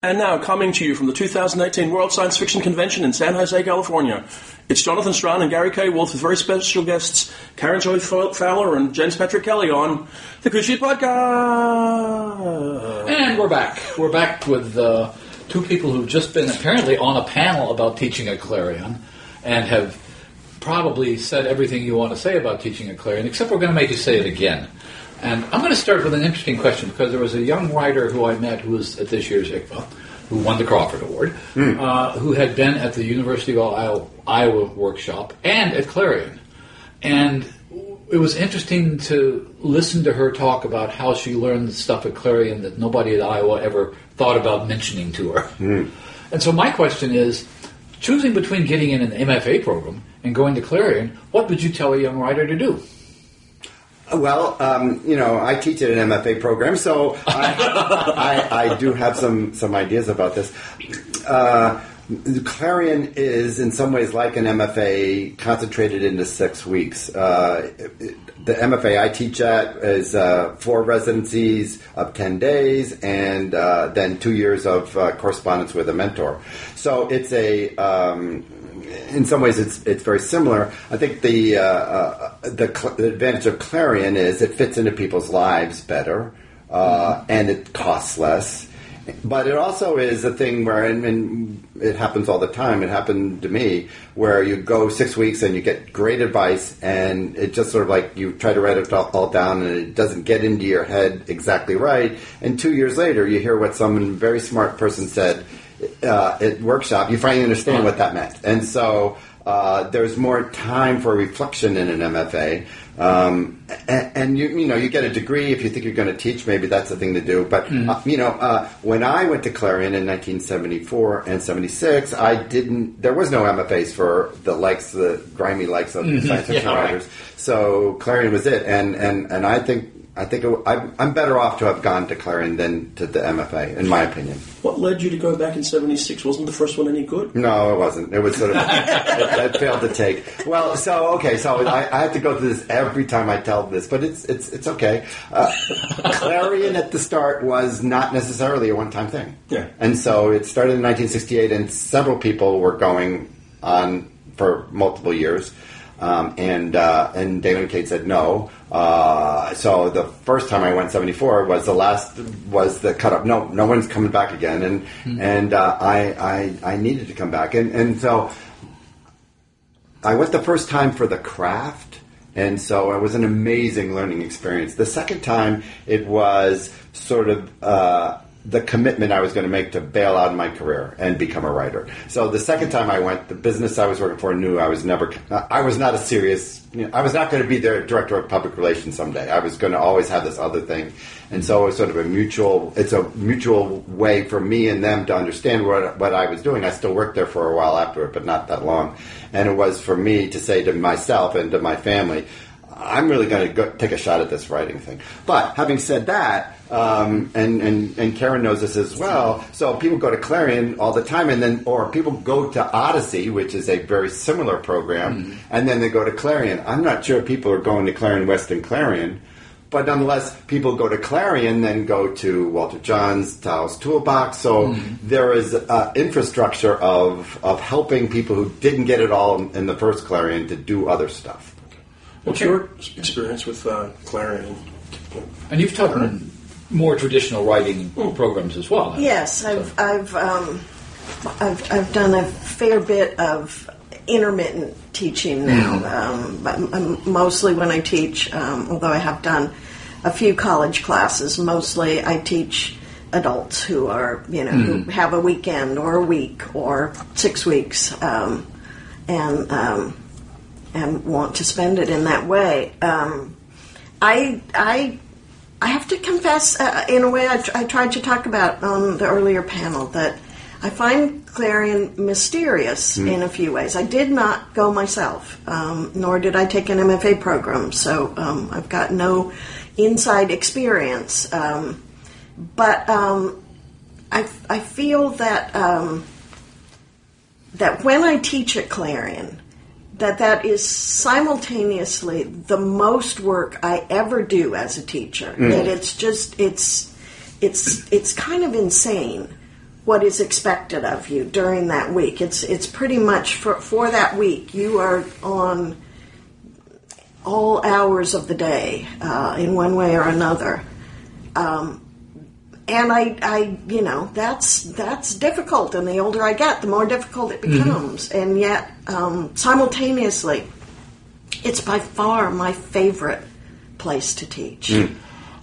And now, coming to you from the 2018 World Science Fiction Convention in San Jose, California, it's Jonathan Strahan and Gary K. Wolfe with very special guests Karen Joy Fowler and James Patrick Kelly on the Ship Podcast. And we're back. We're back with uh, two people who've just been apparently on a panel about teaching at Clarion and have probably said everything you want to say about teaching at Clarion, except we're going to make you say it again. And I'm going to start with an interesting question because there was a young writer who I met who was at this year's ICFA, who won the Crawford Award, Hmm. uh, who had been at the University of Iowa, Iowa workshop and at Clarion. And it was interesting to listen to her talk about how she learned stuff at Clarion that nobody at Iowa ever thought about mentioning to her. And so my question is, choosing between getting in an MFA program and going to Clarion, what would you tell a young writer to do? Well, um, you know, I teach at an MFA program, so I, I, I do have some, some ideas about this. Uh, Clarion is in some ways like an MFA concentrated into six weeks. Uh, the MFA I teach at is uh, four residencies of 10 days and uh, then two years of uh, correspondence with a mentor. So it's a, um, in some ways, it's it's very similar. I think the uh, uh, the, cl- the advantage of Clarion is it fits into people's lives better, uh, and it costs less. But it also is a thing where, and, and it happens all the time. It happened to me where you go six weeks and you get great advice, and it just sort of like you try to write it all, all down, and it doesn't get into your head exactly right. And two years later, you hear what some very smart person said uh, at workshop, you finally understand what that meant. And so uh, there's more time for reflection in an MFA. Um, and, and you, you know, you get a degree if you think you're going to teach. Maybe that's the thing to do. But uh, you know, uh, when I went to Clarion in 1974 and 76, I didn't. There was no MFAs for the likes, the grimy likes of science fiction Yeah, right. writers. So Clarion was it. And and and I think. I think it, I'm, I'm better off to have gone to Clarion than to the MFA, in my opinion. What led you to go back in 76? Wasn't the first one any good? No, it wasn't. It was sort of it, it failed to take. Well, so okay, so I, I have to go through this every time I tell this, but it's it's it's okay. Uh, Clarion at the start was not necessarily a one-time thing. Yeah. and so it started in 1968, and several people were going on for multiple years. Um, and uh, and Damon and Kate said no. Uh, so the first time I went '74 was the last was the cut up. No, no one's coming back again, and and uh, I, I I needed to come back, and and so I went the first time for the craft, and so it was an amazing learning experience. The second time, it was sort of uh, the commitment I was going to make to bail out of my career and become a writer. So the second time I went, the business I was working for knew I was never, I was not a serious, you know, I was not going to be their director of public relations someday. I was going to always have this other thing. And so it was sort of a mutual, it's a mutual way for me and them to understand what, what I was doing. I still worked there for a while after it, but not that long. And it was for me to say to myself and to my family, I'm really going to go, take a shot at this writing thing. But having said that, um, and, and, and Karen knows this as well, so people go to Clarion all the time, and then, or people go to Odyssey, which is a very similar program, and then they go to Clarion. I'm not sure people are going to Clarion West and Clarion. But nonetheless, people go to Clarion, then go to Walter Jon's Taos Toolbox. So there is uh, infrastructure of of helping people who didn't get it all in the first Clarion to do other stuff. What's your experience with uh, Clarion? And you've taught in more traditional writing programs as well. Yes, I've I've, um, I've I've done a fair bit of intermittent teaching now, um, but um, mostly when I teach. Um, although I have done a few college classes, mostly I teach adults who are you know who have a weekend or a week or six weeks, um, and um, and want to spend it in that way. Um, I I I have to confess, uh, in a way, I, tried to talk about on the earlier panel that I find Clarion mysterious in a few ways. I did not go myself, um, nor did I take an MFA program, so um, I've got no inside experience. Um, but um, I, I feel that um, that when I teach at Clarion, that that is simultaneously the most work I ever do as a teacher. That it's just it's it's it's kind of insane what is expected of you during that week. It's it's pretty much for for that week you are on all hours of the day uh, in one way or another. Um, and I, I, you know, that's that's difficult. And the older I get, the more difficult it becomes. And yet, um, simultaneously, it's by far my favorite place to teach.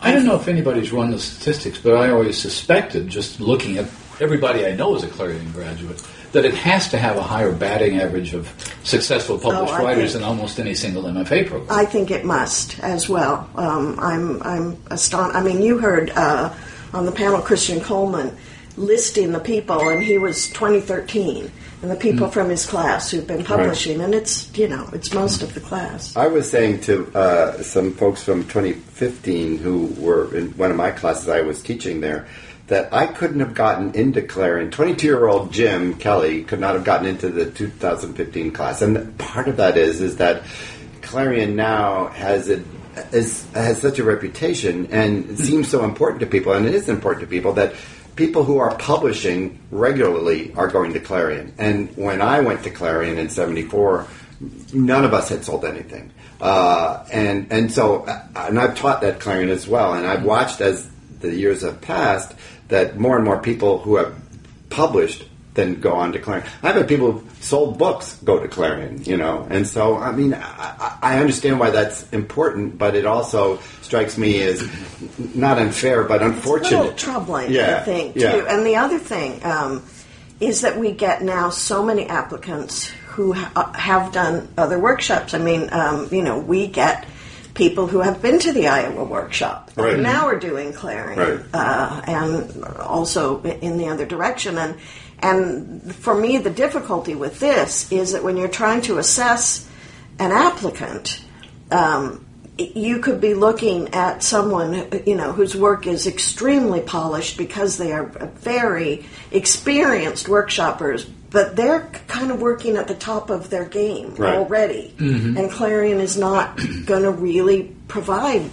I don't know if anybody's run the statistics, but I always suspected, just looking at everybody I know as a Clarion graduate, that it has to have a higher batting average of successful published Oh, writers think- than almost any single MFA program. I think it must as well. Um, I'm I'm astonished. I mean, you heard uh, on the panel Christian Coleman listing the people, and he was 2013, and the people from his class who've been publishing, and it's you know it's most of the class. I was saying to uh, some folks from 2015 who were in one of my classes I was teaching there that I couldn't have gotten into Clarion. 22 year old Jim Kelly could not have gotten into the 2015 class, and part of that is is that Clarion now has a is, has such a reputation and it seems so important to people, and it is important to people that people who are publishing regularly are going to Clarion. And when I went to Clarion in '74, none of us had sold anything. Uh, and and so uh, and I've taught at Clarion as well, and I've watched as the years have passed that more and more people who have published then go on to Clarion. I've had people who've sold books go to Clarion, you know, and so I mean I, I understand why that's important, but it also strikes me as not unfair but It's a unfortunate. little troubling, Yeah, I think, yeah. too. And the other thing um, is that we get now so many applicants who ha- uh, have done other workshops. I mean, um, you know, we get people who have been to the Iowa workshop Right. now are doing Clarion, Right. uh, and also in the other direction. And and for me, the difficulty with this is that when you're trying to assess an applicant, um, you could be looking at someone you know whose work is extremely polished because they are very experienced workshoppers but they're kind of working at the top of their game Right. already and clarion is not going to really provide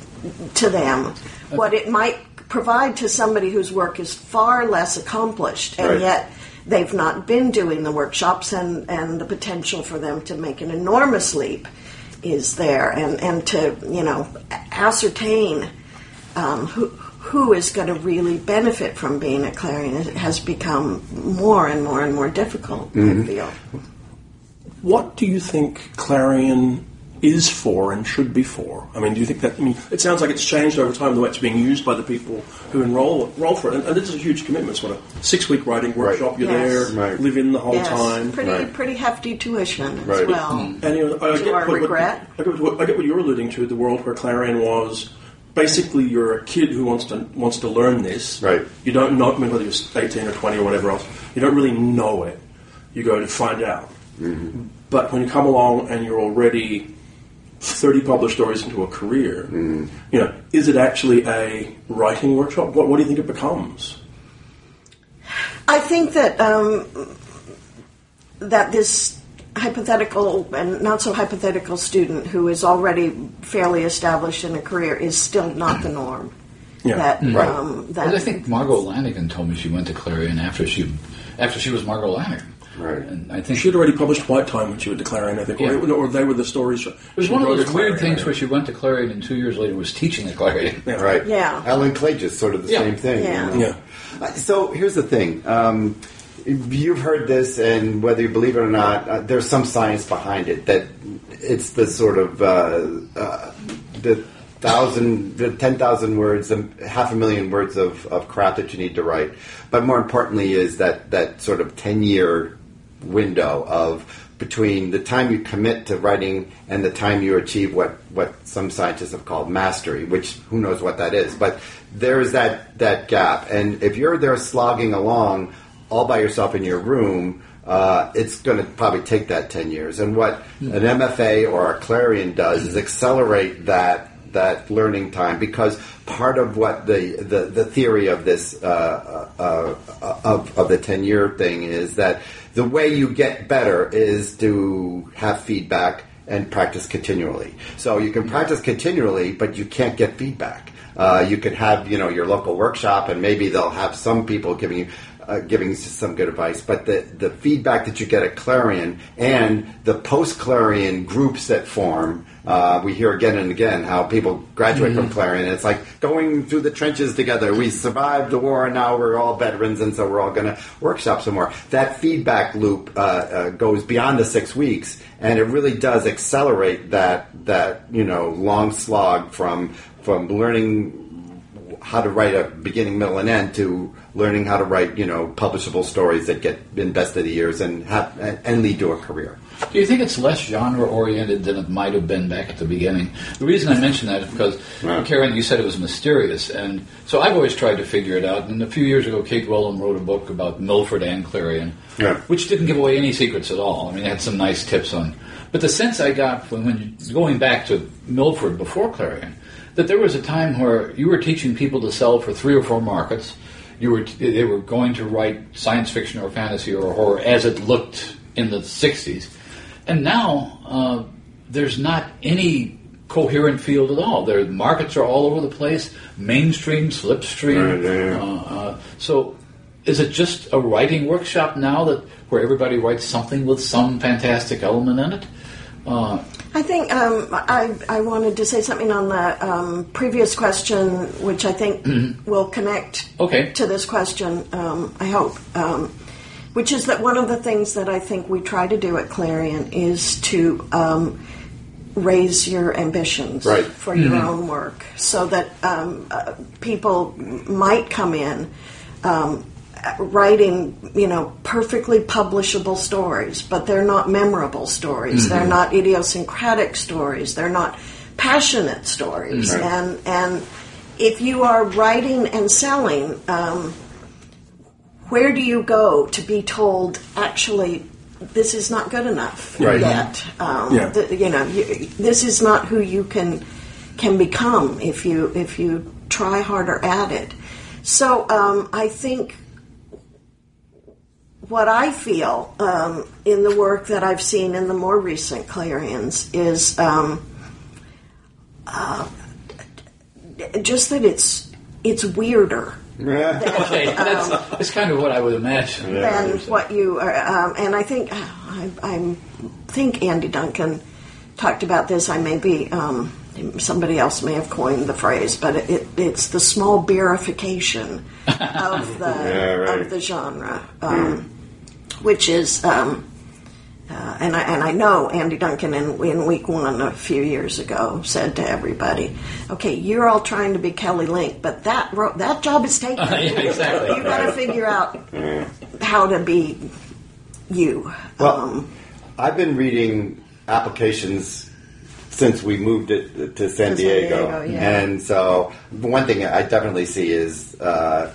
to them what it might provide to somebody whose work is far less accomplished and Right. yet they've not been doing the workshops and, and the potential for them to make an enormous leap is there. And, and to you know ascertain um, who who is going to really benefit from being at Clarion has become more and more and more difficult I feel. What do you think Clarion is for and should be for? I mean, do you think that? I mean, it sounds like it's changed over time the way it's being used by the people who enroll enroll for it, and, and this is a huge commitment. It's what a six week writing workshop. You're Yes. there, Right. live in the whole yes time. pretty Right. pretty hefty tuition as Right. well hmm. And you know, I To get what, regret. I, get what, I get what you're alluding to. The world where Clarion was basically you're a kid who wants to wants to learn this. Right. You don't know. I mean, whether you're 18 or 20 or whatever else, you don't really know it. You go to find out. Mm-hmm. But when you come along and you're already 30 published stories into a career, you know, is it actually a writing workshop? What, what do you think it becomes? I think that um, that this hypothetical and not so hypothetical student who is already fairly established in a career is still not the norm. Yeah. That, Right. um, that Well, I think Margo Lanagan told me she went to Clarion after she after she was Margo Lanagan. Right. And I think She had already published White Time when she went to Clarion, I think, Yeah. or, or they were the stories. it was one of those weird things where she went to Clarion and two years later was teaching at Clarion. Yeah. Right. Yeah. Ellen Clay just sort of the Yeah. same thing. Yeah. you know? Yeah. Uh, So here's the thing. Um, you've heard this, and whether you believe it or not, uh, there's some science behind it. That it's the sort of uh, uh, the thousand, the ten thousand words, um, half a million words of, of crap that you need to write. But more importantly, is that that sort of ten year window of between the time you commit to writing and the time you achieve what, what some scientists have called mastery, which who knows what that is. But there is that, that gap. And if you're there slogging along all by yourself in your room, uh, it's going to probably take that 10 years. And what an MFA or a Clarion does is accelerate that that learning time because part of what the the, the theory of this uh, uh, uh, of of the ten year thing is that the way you get better is to have feedback and practice continually. So you can practice continually, but you can't get feedback. Uh, you could have, you know, your local workshop, and maybe they'll have some people giving you uh, giving some good advice, but the, the feedback that you get at Clarion and the post Clarion groups that form. Uh, we hear again and again how people graduate from Clarion. It's like going through the trenches together. We survived the war, and now we're all veterans, and so we're all going to workshop some more. That feedback loop uh, uh, goes beyond the six weeks, and it really does accelerate that that you know long slog from from learning how to write a beginning, middle, and end to learning how to write, you know, publishable stories that get invest of the years and have and lead to a career. Do you think it's less genre oriented than it might have been back at the beginning? The reason I mention that is because, Yeah. Karen, you said it was mysterious, and so I've always tried to figure it out. And a few years ago, Kate Rowland wrote a book about Milford and Clarion, Yeah. which didn't give away any secrets at all. I mean, it had some nice tips on. But the sense I got when, when going back to Milford before Clarion, that there was a time where you were teaching people to sell for three or four markets. You were they were going to write science fiction or fantasy or horror as it looked in the '60s, and now uh, there's not any coherent field at all. Their markets are all over the place, mainstream, slipstream. Right, yeah. Uh, uh, so, is it just a writing workshop now that where everybody writes something with some fantastic element in it? Uh, I think um, I, I wanted to say something on the um, previous question, which I think will connect Okay. to this question, um, I hope. Um, which is that one of the things that I think we try to do at Clarion is to um, raise your ambitions Right. for your own work so that um, uh, people might come in um, writing, you know, perfectly publishable stories, but they're not memorable stories. They're not idiosyncratic stories. They're not passionate stories. Right. And and if you are writing and selling, um, where do you go to be told actually? This is not good enough Right. yet. Um, Yeah. th- you know, you, this is not who you can can become if you if you try harder at it. So um, I think what I feel um, in the work that I've seen in the more recent Clarions is um, uh, just that it's it's weirder okay, that's, that's kind of what I would imagine. than what you are. Um, and I think I, I think Andy Duncan talked about this. I may be um, somebody else may have coined the phrase, but it, it's the small beerification of the Yeah, right. of the genre, um, which is. Um, uh, and I and I know Andy Duncan in, in week one a few years ago said to everybody, "Okay, you're all trying to be Kelly Link, but that ro- that job is taken. Yeah, exactly. You got to figure out how to be you." Well, um, I've been reading applications since we moved it to San To San Diego, Diego, yeah. and so one thing I definitely see is. Uh,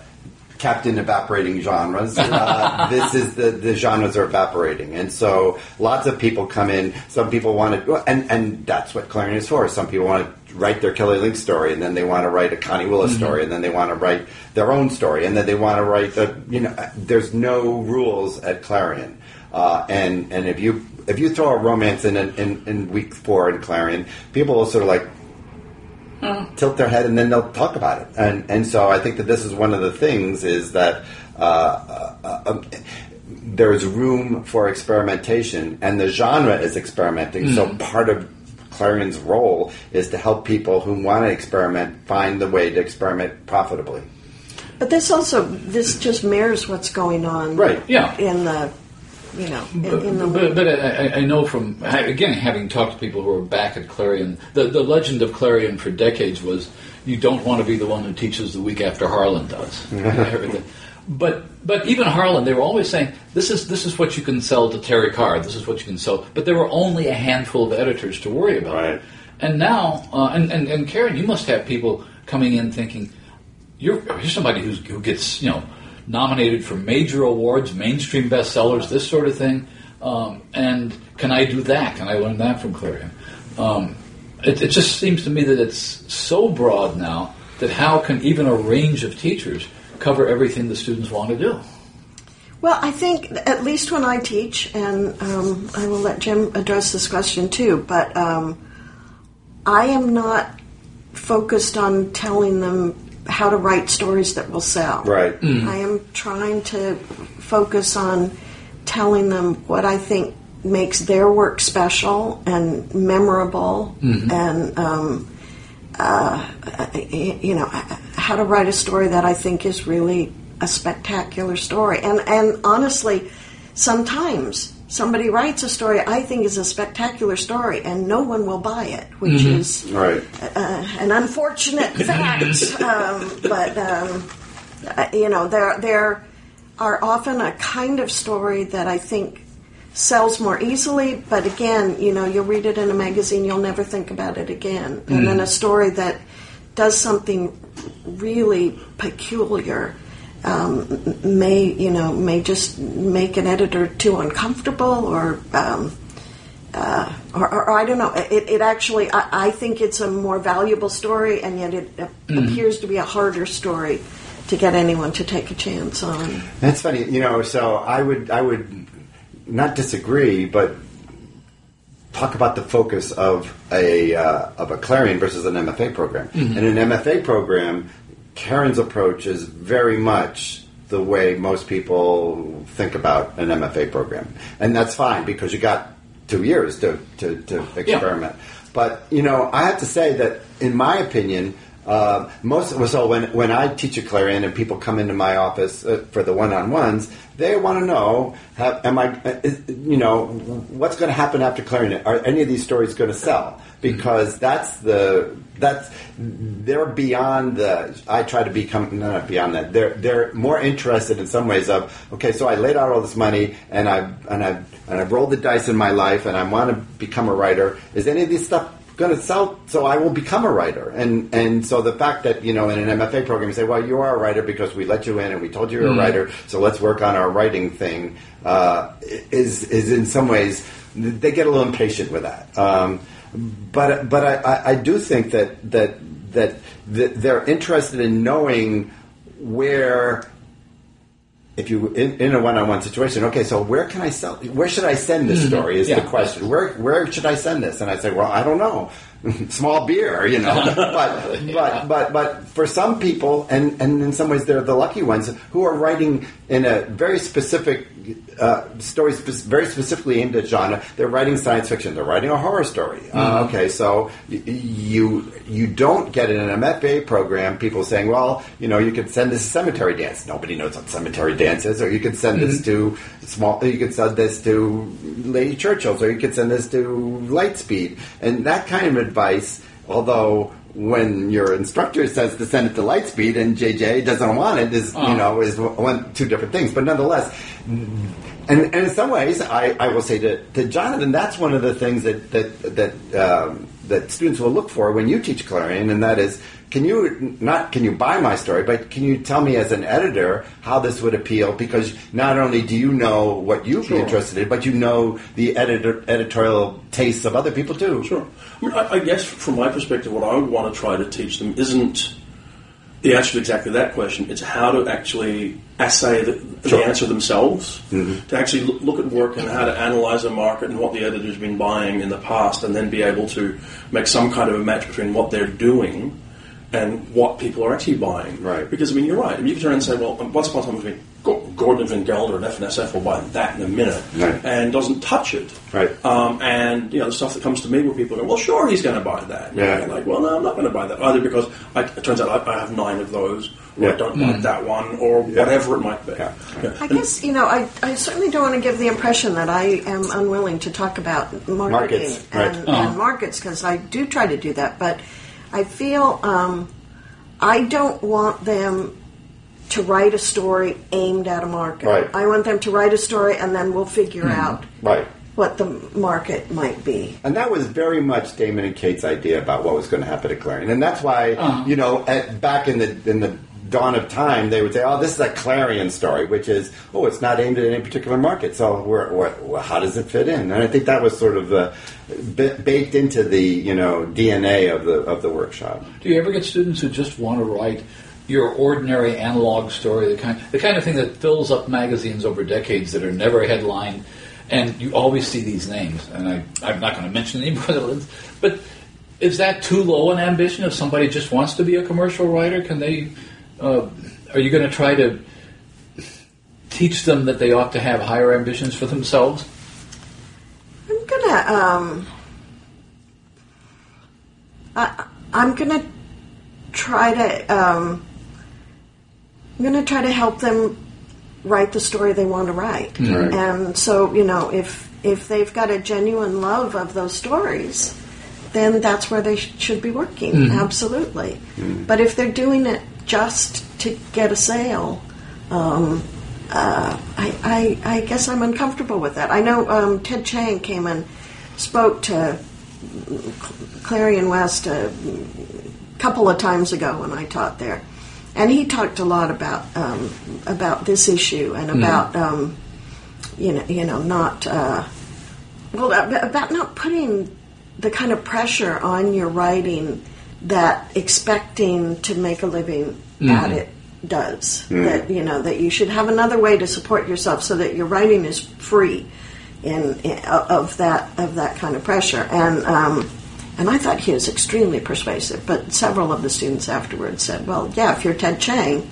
Captain evaporating genres. Uh, this is the, the genres are evaporating, and so lots of people come in. Some people want to, and and that's what Clarion is for. Some people want to write their Kelly Link story, and then they want to write a Connie Willis story, and then they want to write their own story, and then they want to write the you know. There's no rules at Clarion, uh, and and if you if you throw a romance in in, in in week four in Clarion, people will sort of like tilt their head and then they'll talk about it. And and so I think that this is one of the things is that uh, uh, um, there is room for experimentation, and the genre is experimenting. So part of Clarion's role is to help people who want to experiment find the way to experiment profitably. but this also this just mirrors what's going on, Right. Yeah. In the you know in, But, in the but, but I, I know from again having talked to people who are back at Clarion, the the legend of Clarion for decades was you don't want to be the one who teaches the week after Harlan does. but but even Harlan, they were always saying this is this is what you can sell to Terry Carr. This is what you can sell. But there were only a handful of editors to worry about. Right. And now, uh, and, and and Karen, you must have people coming in thinking you're you're somebody who's, who gets you know nominated for major awards, mainstream bestsellers, this sort of thing. Um, and can I do that? Can I learn that from Clarion? Um, it, it just seems to me that it's so broad now that how can even a range of teachers cover everything the students want to do? Well, I think at least when I teach, and um, I will let Jim address this question too, but um, I am not focused on telling them how to write stories that will sell. Right. I am trying to focus on telling them what I think makes their work special and memorable, and um, uh, you know how to write a story that I think is really a spectacular story. And and honestly, sometimes somebody writes a story I think is a spectacular story, and no one will buy it, which is Right. uh, an unfortunate fact. Um, but um, uh, you know, there there are often a kind of story that I think sells more easily. But again, you know, you'll read it in a magazine, you'll never think about it again. And then a story that does something really peculiar. Um, may you know may just make an editor too uncomfortable or um, uh, or, or, or I don't know. It, it actually, I, I think it's a more valuable story, and yet it uh, appears to be a harder story to get anyone to take a chance on. That's funny, you know. So I would, I would not disagree, but talk about the focus of a uh, of a Clarion versus an MFA program. In an MFA program, Karen's approach is very much the way most people think about an MFA program, and that's fine because you got two years to to, to experiment. But you know, I have to say that, in my opinion, uh, most so when when I teach at Clarion and people come into my office uh, for the one-on-ones, they want to know, have, am I, uh, is, you know, what's going to happen after Clarion? Are any of these stories going to sell? Because that's the that's they're beyond the. I try to become no, not beyond that. They're they're more interested in some ways of okay. So I laid out all this money and I and I and I've rolled the dice in my life and I want to become a writer. Is any of this stuff going to sell? So I will become a writer. And and so the fact that you know in an MFA program you say, well, you are a writer because we let you in and we told you you're a writer. So let's work on our writing thing. Uh, is is in some ways they get a little impatient with that. Um, but but I, I, do think that that that they're interested in knowing where if you in, in a one-on-one situation okay so where can i sell where should i send this mm-hmm. story is Yeah. the question. Where where should i send this? And i say well i don't know small beer you know. But but but but for some people and and in some ways they're the lucky ones who are writing in a very specific uh, story spe- very specifically aimed at genre they're writing science fiction they're writing a horror story. Uh, okay so y- you you don't get in an mfa program people saying well you know you could send this to cemetery dance. Nobody knows what cemetery dance is or you could send this to small you could send this to lady churchill's or you could send this to lightspeed. And that kind of advice although when your instructor says to send it to Lightspeed and JJ doesn't want it, is you know is one two different things. But nonetheless, and, and in some ways, I, I will say to, to Jonathan, that's one of the things that that that um, that students will look for when you teach Clarion, and that is, can you not can you buy my story, but can you tell me as an editor how this would appeal? Because not only do you know what you'd be interested in, but you know the editor, editorial tastes of other people too. Sure. I, mean, I, I guess from my perspective, what I would want to try to teach them isn't the answer to exactly that question. It's how to actually assay the, the answer themselves, Mm-hmm. to actually look, look at work and how to analyze a market and what the editor's been buying in the past, and then be able to make some kind of a match between what they're doing and what people are actually buying. Right. Because I mean, you're right. I mean, you can turn and say, well, once upon a time, between Gordon Van Gelder and F&SF will buy that in a minute, Right. and doesn't touch it. Right. Um, and you know the stuff that comes to me where people go, well, sure, he's going to buy that. And Yeah. like, well, no, I'm not going to buy that either because I, it turns out I, I have nine of those, or Yeah. I don't like that one, or whatever it might be. Yeah. Yeah. I And- guess you know I, I certainly don't want to give the impression that I am unwilling to talk about marketing Markets, right. and, and markets because I do try to do that, but I feel um, I don't want them to write a story aimed at a market. Right. I want them to write a story and then we'll figure out Right. what the market might be. And that was very much Damon and Kate's idea about what was going to happen at Clarion, and that's why you know at, back in the in the dawn of time they would say, "Oh, this is a Clarion story," which is, "Oh, it's not aimed at any particular market." So, we're, we're, how does it fit in? And I think that was sort of b- baked into the you know DNA of the of the workshop. Do you ever get students who just want to write your ordinary analog story, the kind, the kind of thing that fills up magazines over decades that are never headlined, and you always see these names? And I, I'm not going to mention any more, but is that too low an ambition? If somebody just wants to be a commercial writer, can they? Uh, are you going to try to teach them that they ought to have higher ambitions for themselves? I'm gonna um, I, I'm gonna try to um, I'm gonna try to help them write the story they want to write, Right. and so you know if if they've got a genuine love of those stories, then that's where they sh- should be working. Absolutely, but if they're doing it just to get a sale. Um, uh, I, I, I guess I'm uncomfortable with that. I know um, Ted Chiang came and spoke to Clarion West a couple of times ago when I taught there, and he talked a lot about um, about this issue and about um, you know you know not uh, well about not putting the kind of pressure on your writing that expecting to make a living at it does. That you know that you should have another way to support yourself so that your writing is free in, in of that of that kind of pressure. And um, and I thought he was extremely persuasive. But several of the students afterwards said, "Well, yeah, if you're Ted Chiang."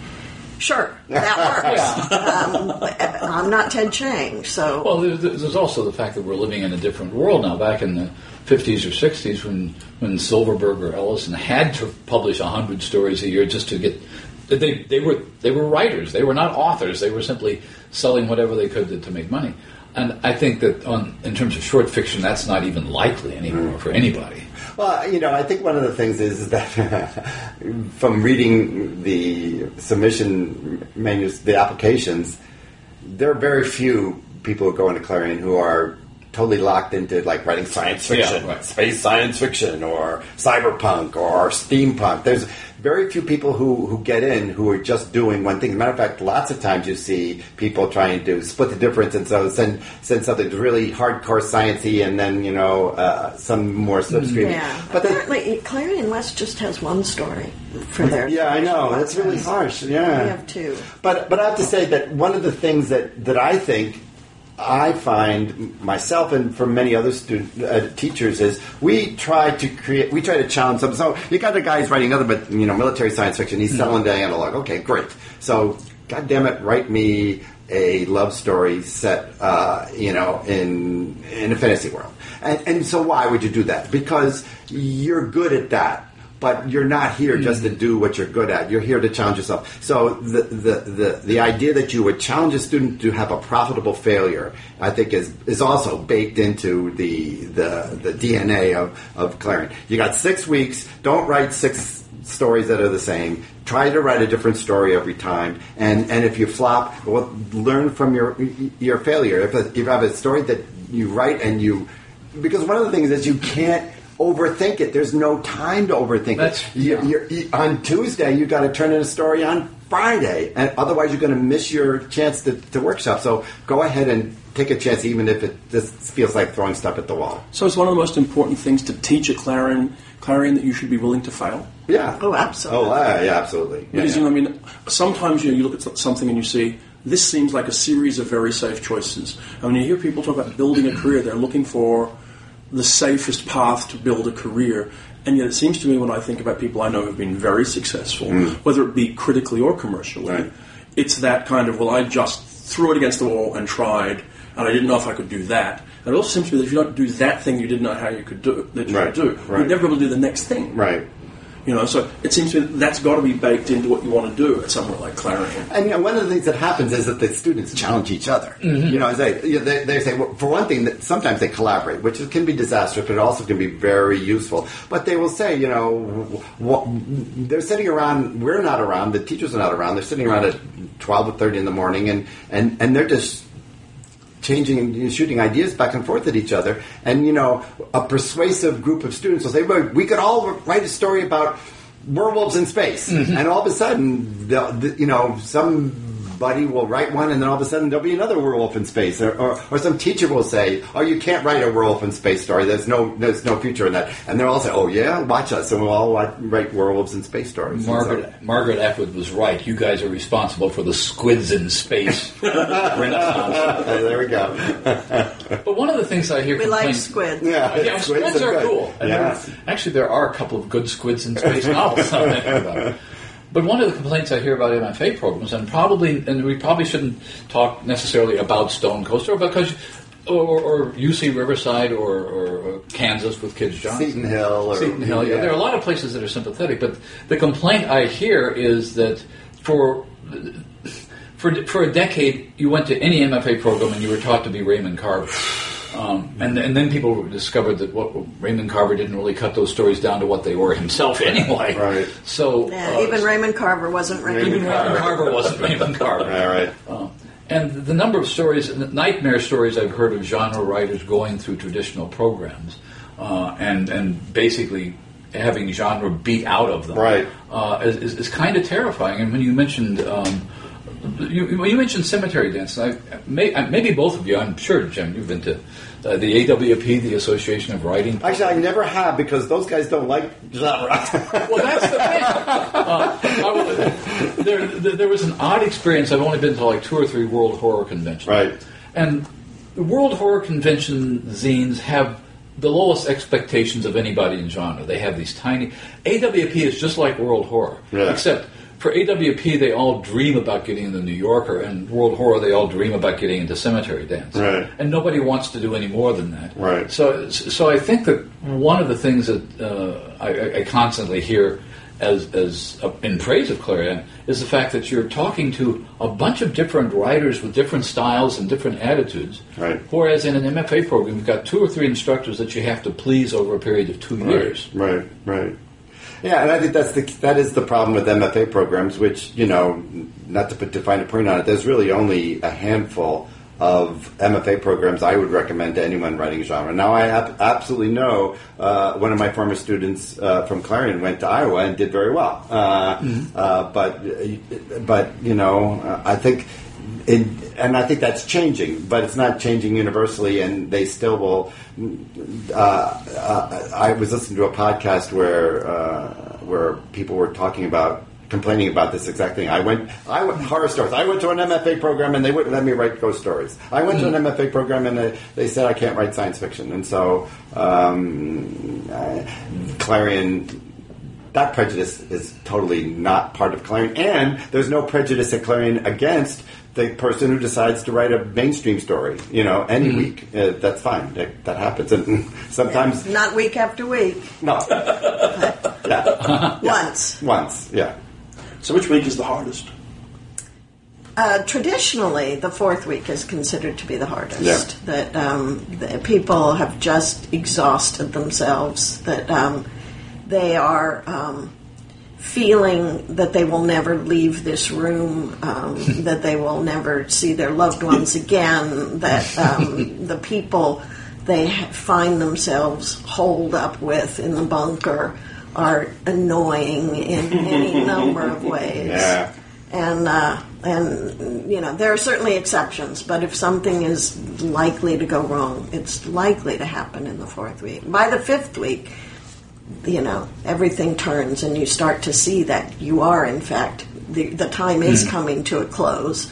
Sure, that works. um, I'm not Ted Chiang, so Well, there's also the fact that we're living in a different world now. Back in the 50s or 60s, when when Silverberg or Ellison had to publish 100 stories a year just to get they they were they were writers. They were not authors. They were simply selling whatever they could to, to make money. And I think that on in terms of short fiction, that's not even likely anymore for anybody. Well, you know, I think one of the things is that from reading the submission menus, the applications, there are very few people who go into Clarion who are totally locked into like writing science Yeah, fiction, right. space science fiction, or cyberpunk, or steampunk. There's very few people who, who get in who are just doing one thing. As a matter of fact, lots of times you see people trying to split the difference and so send send something that's really hardcore sciencey and then you know uh, some more slipstream. yeah. But the, apparently, Clarion West just has one story for their. yeah, I know. That's really harsh. Yeah. We have two. But but I have to say that one of the things that, that I think I find myself and for many other student uh, teachers is we try to create we try to challenge them. So you got the guy who's writing other but you know military science fiction. He's selling the analog. Okay, great. So God damn it, write me a love story set uh, you know in in a fantasy world. And, and so why would you do that? Because you're good at that but you're not here just to hmm. do what you're good at. You're here to challenge yourself. So the the, the, the idea that you would challenge a student to have a profitable failure, I think, is is also baked into the the, the DNA of, of Clarion. You got six weeks. Don't write six stories that are the same. Try to write a different story every time. And and if you flop, well, learn from your your failure. If, a, if you have a story that you write and you because one of the things is you can't overthink it. There's no time to overthink That's- it. You, yeah. you're, you, on Tuesday, you've got to turn in a story on Friday, and otherwise you're going to miss your chance to, to workshop. So go ahead and take a chance, even if it just feels like throwing stuff at the wall. So it's one of the most important things to teach at Clarion, Clarion that you should be willing to fail. Yeah. Oh, absolutely. Oh, uh, yeah, absolutely. Yeah, Because yeah. you know, I mean, sometimes you know, you look at something and you see this seems like a series of very safe choices. And when you hear people talk about building a career, they're looking for the safest path to build a career. And yet, it seems to me when I think about people I know who've been very successful, hmm. whether it be critically or commercially, Right. it's that kind of well, I just threw it against the wall and tried, and I didn't know if I could do that. And it also seems to me that if you don't do that thing, you didn't know how you could do that you Right, could do. right. You'd never be able to do the next thing. Right. You know, so it seems to me that that's got to be baked into what you want to do at somewhere like Clarion. And you know, one of the things that happens is that the students challenge each other. Mm-hmm. You know, as they, you know, they, they say, well, for one thing, that sometimes they collaborate, which is- can be disastrous, but it also can be very useful. But they will say, you know, what, they're sitting around. We're not around. The teachers are not around. They're sitting around at twelve or thirty in the morning, and and and they're just changing and shooting ideas back and forth at each other. And you know, a persuasive group of students will say, well, "We could all write a story about werewolves in space," mm-hmm. and all of a sudden, the, the, you know, some buddy will write one, and then all of a sudden there'll be another werewolf in space, or, or, or some teacher will say, "Oh, you can't write a werewolf in space story. There's no there's no future in that." And they'll all say, "Oh yeah, watch us," and we'll all wa- write werewolves in space stories. And so- Margaret Margaret Atwood was right. You guys are responsible for the squids in space renaissance. There we go. But one of the things I hear We like complaints- squid. Yeah, Yeah, squids, are are good. cool. Yeah. there- actually, there are a couple of good squids in space novels. Now that I think about it. But one of the complaints I hear about MFA programs, and probably, and we probably shouldn't talk necessarily about Stonecoast, or because, or, or UC Riverside, or, or, Kansas with Kij Johnson. Seton Hill. Or, Seton Hill. Yeah. there are a lot of places that are sympathetic, but the complaint I hear is that for for for a decade you went to any MFA program and you were taught to be Raymond Carver. Um, and, and then people discovered that what Raymond Carver didn't really cut those stories down to what they were himself anyway. Right. So Yeah, uh, even Raymond Carver wasn't Raymond, even Carver. Raymond Carver wasn't Raymond Carver. All right. Um, and the number of stories, nightmare stories I've heard of genre writers going through traditional programs uh, and and basically having genre beat out of them, Right. Uh, is, is, is kind of terrifying. And when you mentioned. Um, you, you mentioned cemetery dance, I, may, uh, maybe both of you. I'm sure, Jim, you've been to uh, the AWP, the Association of Writing. Actually, I never have because those guys don't like genre. Well, that's the thing. Uh, I was- there, there, there was an odd experience. I've only been to like two or three World Horror Conventions. Right. And the World Horror Convention zines have the lowest expectations of anybody in genre. They have these tiny. AWP is just like World Horror, Yeah. except for AWP they all dream about getting into The New Yorker, and World Horror they all dream about getting into Cemetery Dance. Right. And nobody wants to do any more than that. Right. So, so I think that one of the things that uh, I, I constantly hear as, as uh, in praise of Clarion is the fact that you're talking to a bunch of different writers with different styles and different attitudes. Right. Whereas in an MFA program, you've got two or three instructors that you have to please over a period of two years. Right, right. Yeah, and I think that's the that is the problem with MFA programs, which you know, not to put to find a point on it. There's really only a handful of MFA programs I would recommend to anyone writing genre. Now, I ab- absolutely know uh, one of my former students uh, from Clarion went to Iowa and did very well. Uh, uh, but but you know, I think. In, and I think that's changing, but it's not changing universally, and they still will. Uh, uh, I was listening to a podcast where uh, where people were talking about complaining about this exact thing. I went, I went horror stories. I went to an MFA program and they wouldn't let me write ghost stories. I went to an MFA program and they, they said I can't write science fiction, and so um, uh, Clarion that prejudice is totally not part of Clarion, and there's no prejudice at Clarion against the person who decides to write a mainstream story. You know, any week uh, that's fine. That, that happens, and sometimes Not week after week. no. yeah, Once. once, yeah, So which week is the hardest? Uh, traditionally, the fourth week is considered to be the hardest. Yeah. That um, the people have just exhausted themselves. That um, they are um, feeling that they will never leave this room. Um, that they will never see their loved ones again. That um, the people they find themselves holed up with in the bunker are annoying in any number of ways yeah. and uh, and you know there are certainly exceptions, but if something is likely to go wrong, it's likely to happen in the fourth week. By the fifth week, you know everything turns, and you start to see that you are in fact the the time is coming to a close.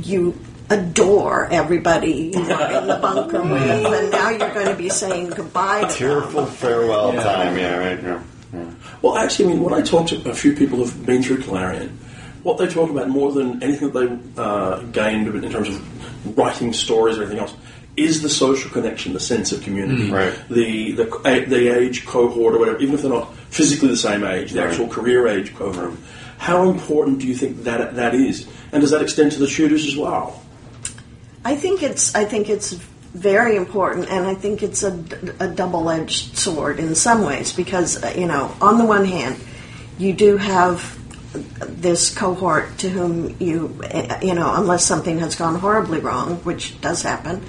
You adore everybody you were in the bunker with, and now you're going to be saying goodbye to them. Tearful farewell time. Yeah, right. Yeah. yeah. Well, actually, I mean, when I talk to a few people who've been through Clarion, what they talk about more than anything that they uh, gained in terms of writing stories or anything else is the social connection, the sense of community, Right. the, the the age cohort or whatever, even if they're not physically the same age, the Right. actual career age cohort. How important do you think that that is, and does that extend to the tutors as well? I think it's I think it's very important, and I think it's a, a double-edged sword in some ways because uh, you know on the one hand you do have this cohort to whom you uh, you know unless something has gone horribly wrong, which does happen.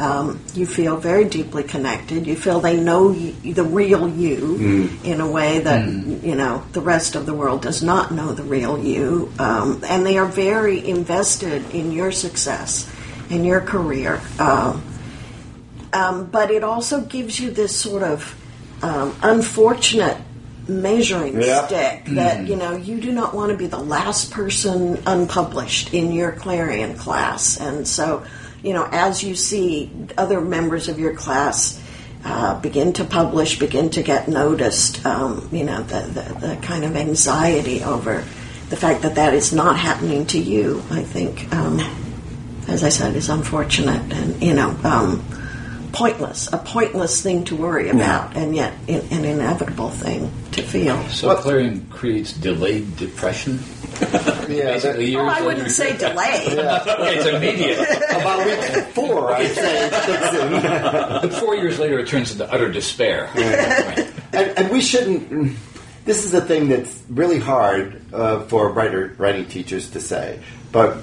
Um, you feel very deeply connected. You feel they know you, the real you in a way that you know the rest of the world does not know the real you, um, and they are very invested in your success, in your career. Um, um, but it also gives you this sort of um, unfortunate measuring Yeah. stick that you know you do not want to be the last person unpublished in your clarion class and so you know as you see other members of your class uh, begin to publish begin to get noticed um, you know the, the, the kind of anxiety over the fact that that is not happening to you i think um, as i said is unfortunate and you know um, pointless a pointless thing to worry about and yet in, an inevitable thing to feel So Clarion creates delayed depression. Yeah, that- years Oh, I wouldn't say delay. it's immediate. about week four, I'd say. it kicks in. But four years later, it turns into utter despair. Right. and, and we shouldn't. This is a thing that's really hard uh, for writer writing teachers to say, but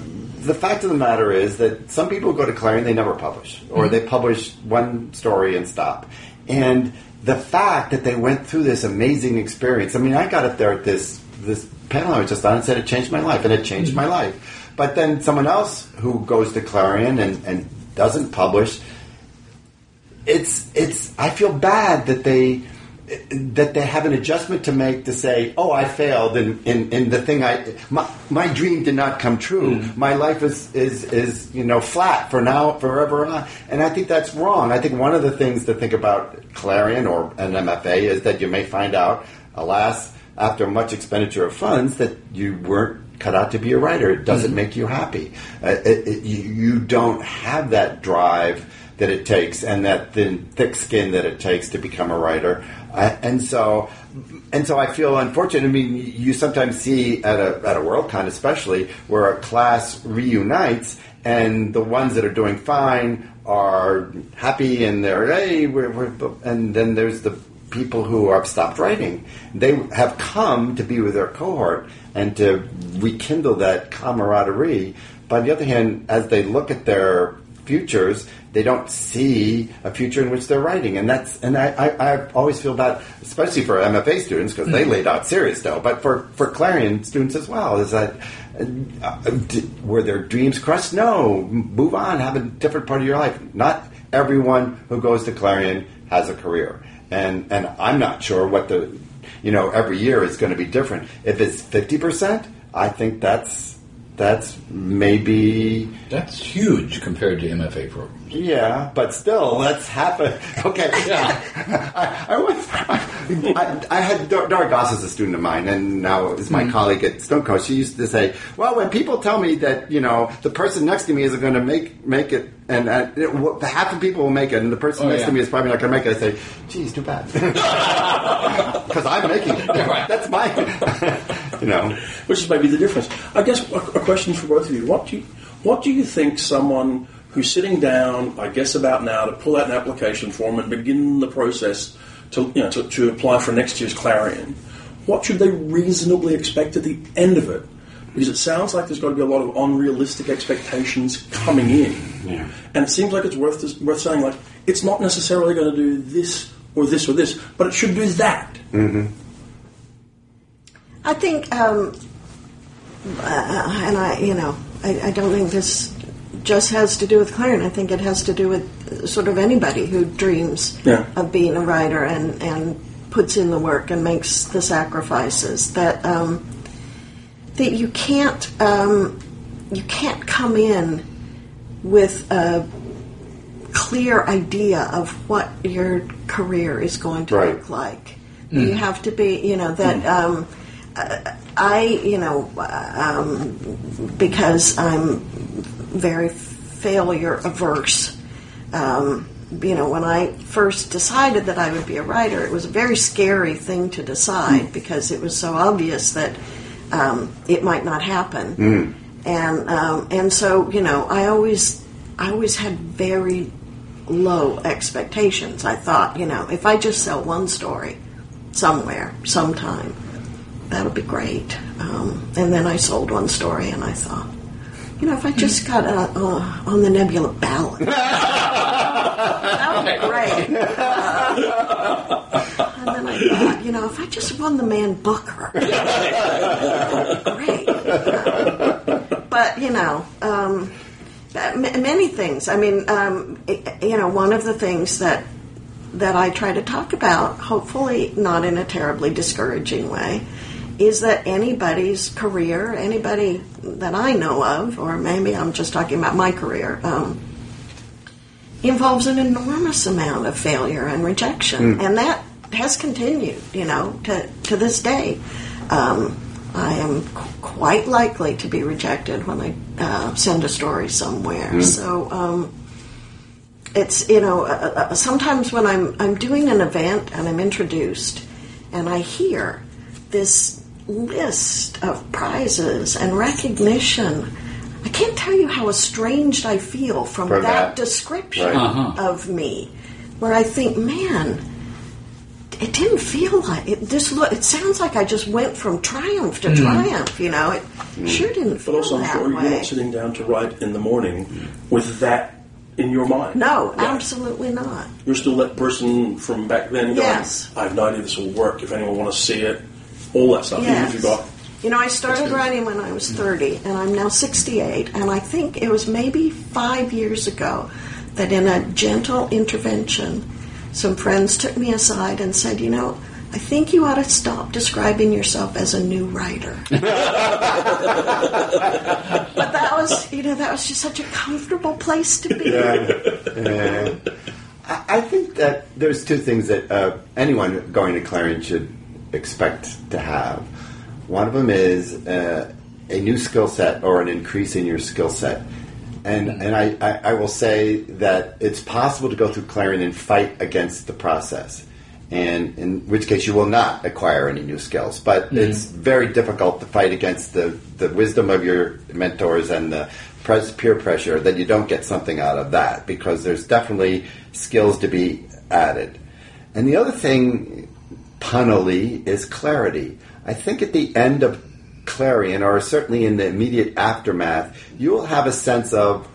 the fact of the matter is that some people go to Clarion they never publish, or mm-hmm. they publish one story and stop, and the fact that they went through this amazing experience. I mean, I got up there at this this panel I was just on and said it changed my life, and it changed mm-hmm. my life. But then someone else who goes to Clarion and, and doesn't publish, it's it's I feel bad that they that they have an adjustment to make to say, oh, I failed and, in, in the thing I my, my dream did not come true. My life is, is is you know flat for now forever on. And I think that's wrong. I think one of the things to think about Clarion or an MFA is that you may find out, alas, after much expenditure of funds, that you weren't cut out to be a writer. It doesn't make you happy. Uh, it, it, you, you don't have that drive that it takes and that thin, thick skin that it takes to become a writer. Uh, and so, and so I feel unfortunate. I mean, you sometimes see at a at a WorldCon, especially where a class reunites, and the ones that are doing fine are happy and they're hey, we're, we're and then there's the people who have stopped writing. They have come to be with their cohort and to rekindle that camaraderie. But on the other hand, as they look at their futures, they don't see a future in which they're writing, and that's and I, I, I always feel bad, especially for MFA students because they laid out serious though, but for for Clarion students as well, is that uh, d- were their dreams crushed? No, move on, have a different part of your life. Not everyone who goes to Clarion has a career, and and I'm not sure what the you know every year is going to be different. If it's fifty percent, I think that's that's maybe That's huge compared to MFA programs. yeah, but still, that's half a okay. Yeah. I, I was I, I had Dar- Goss is a student of mine, and now is Mm-hmm. my colleague at Stonecoast. She used to say, "Well, when people tell me that you know the person next to me isn't going to make make it, and uh, it, half of people will make it, and the person Oh, next yeah. to me is probably not going to make it," I say, "Geez, too bad," because I'm making it. That's my, which is maybe the difference. I guess a, a question for both of you: What do you, what do you think someone who's sitting down, I guess about now, to pull out an application form and begin the process to you know to, to apply for next year's Clarion? What should they reasonably expect at the end of it? Because it sounds like there's got to be a lot of unrealistic expectations coming in, Yeah. and it seems like it's worth worth saying like it's not necessarily going to do this or this or this, but it should do that. Mm-hmm. I think, um, uh, and I, you know, I, I don't think this just has to do with Clarion. I think it has to do with sort of anybody who dreams Yeah. of being a writer and, and puts in the work and makes the sacrifices. That um, that you can't um, you can't come in with a clear idea of what your career is going to Right. look like. You have to be, you know, that um, uh, I, you know, um, because I'm very failure averse. Um, you know, when I first decided that I would be a writer, it was a very scary thing to decide because it was so obvious that um, it might not happen. And um, and so you know, I always I always had very low expectations. I thought, you know, if I just sell one story somewhere, sometime, that'll be great. Um, and then I sold one story, and I thought, you know, if I just got uh, uh, on the Nebula ballot, that would be great. Uh, and then I thought, you know, if I just won the man Booker, great. But you know, um, many things. I mean, um, you know, one of the things that that I try to talk about, hopefully not in a terribly discouraging way, is that anybody's career, anybody that I know of, or maybe I'm just talking about my career, um, involves an enormous amount of failure and rejection, and that has continued, you know, to to this day. Um, I am qu- quite likely to be rejected when I uh, send a story somewhere. So. Um, it's you know uh, uh, sometimes when I'm I'm doing an event and I'm introduced and I hear this list of prizes and recognition, I can't tell you how estranged I feel from From that, that. description Right. Uh-huh. of me, where I think, man. It didn't feel like it. This look. It sounds like I just went from triumph to triumph. You know, it sure didn't feel But also, I'm sure way. you're not sitting down to write in the morning with that in your mind. no, Yeah. absolutely not. You're still that person from back then going, Yes. I have no idea this will work. If anyone want to see it, all that stuff. Even Yes. if you got You know, I started writing when I was 30, and I'm now 68, and I think it was maybe five years ago that in a gentle intervention, some friends took me aside and said, You know, I think you ought to stop describing yourself as a new writer. but that was, you know, that was just such a comfortable place to be. Yeah. I I think that there's two things that uh, anyone going to Clarion should expect to have. One of them is uh, a new skill set or an increase in your skill set. And, and I, I, I will say that it's possible to go through Clarion and fight against the process. And in which case you will not acquire any new skills. But it's very difficult to fight against the, the wisdom of your mentors and the peer pressure that you don't get something out of that because there's definitely skills to be added. And the other thing, punnily, is clarity. I think at the end of Clarion, or certainly in the immediate aftermath, you will have a sense of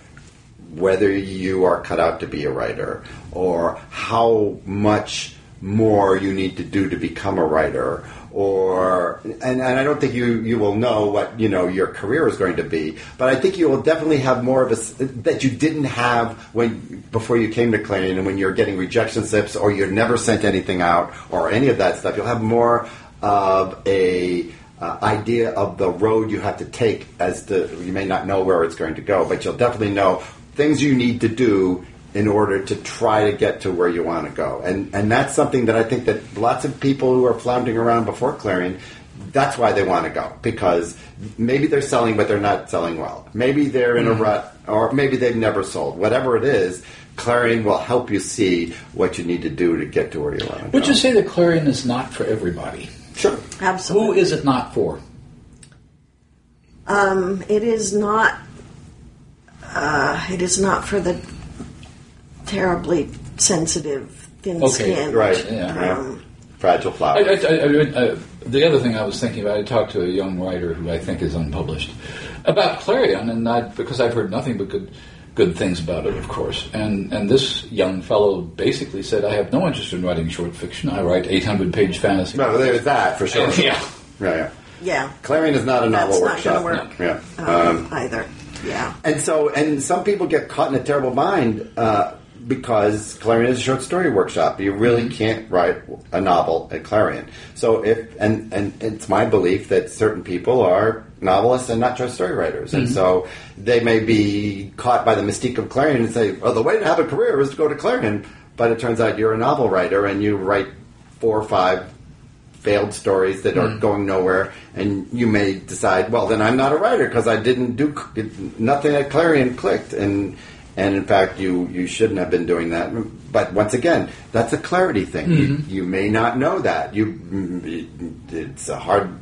whether you are cut out to be a writer or how much more you need to do to become a writer or and, and I don't think you you will know what you know your career is going to be but I think you will definitely have more of a that you didn't have when before you came to Clarion and when you're getting rejection slips or you've never sent anything out or any of that stuff. You'll have more of a uh, idea of the road you have to take as to you may not know where it's going to go but you'll definitely know things you need to do in order to try to get to where you want to go and and that's something that I think that lots of people who are floundering around before Clarion that's why they want to go because maybe they're selling but they're not selling well maybe they're in a rut or maybe they've never sold whatever it is Clarion will help you see what you need to do to get to where you want to Would go you say that Clarion is not for everybody? sure Absolutely. Who is it not for? Um, it is not. Uh, it is not for the terribly sensitive, thin-skinned. right Yeah. yeah. Um, fragile I, flower I, I, I, mean, uh, the other thing I was thinking about, I talked to a young writer who I think is unpublished about Clarion, and I, because I've heard nothing but good good things about it, of course. And and this young fellow basically said, "I have no interest in writing short fiction. I write 800 page fantasy." no there's that for sure yeah. right yeah. yeah, Clarion is not a novel that's workshop going to work yeah um, either. Yeah. And so, and some people get caught in a terrible bind uh, because Clarion is a short story workshop. You really mm-hmm. can't write a novel at Clarion. So, if and and it's my belief that certain people are novelists and not short story writers, and mm-hmm. so they may be caught by the mystique of Clarion and say, "Well, the way to have a career is to go to Clarion." But it turns out you're a novel writer and you write four or five failed stories that are mm. going nowhere, and you may decide, well, then I'm not a writer because I didn't do nothing at Clarion clicked, and and in fact, you you shouldn't have been doing that. But once again, that's a clarity thing. You, mm-hmm. you may not know that. You it's a hard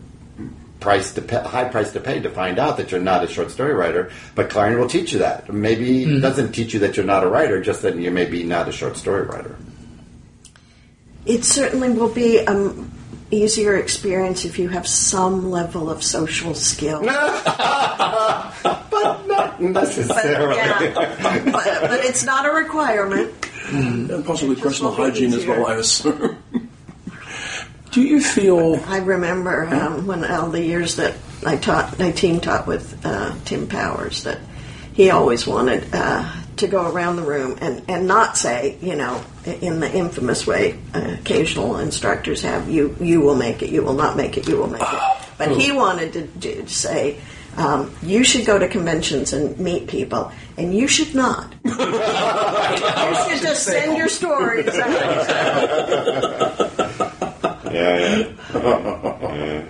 price to pay, high price to pay to find out that you're not a short story writer. But Clarion will teach you that. Maybe it mm-hmm. doesn't teach you that you're not a writer, just that you may be not a short story writer. It certainly will be an easier experience if you have some level of social skill. but not But, necessarily. yeah. but, but it's not a requirement. and possibly personal hygiene do as well. I assume. Do you feel I remember um, when all the years that I taught, I team taught with uh, Tim Powers, that he always wanted uh, to go around the room and, and not say, you know, in the infamous way uh, occasional instructors have, you you will make it, you will not make it, you will make it. But he wanted to, do, to say, um, you should go to conventions and meet people, and you should not. you should just send your stories out. Yeah, yeah.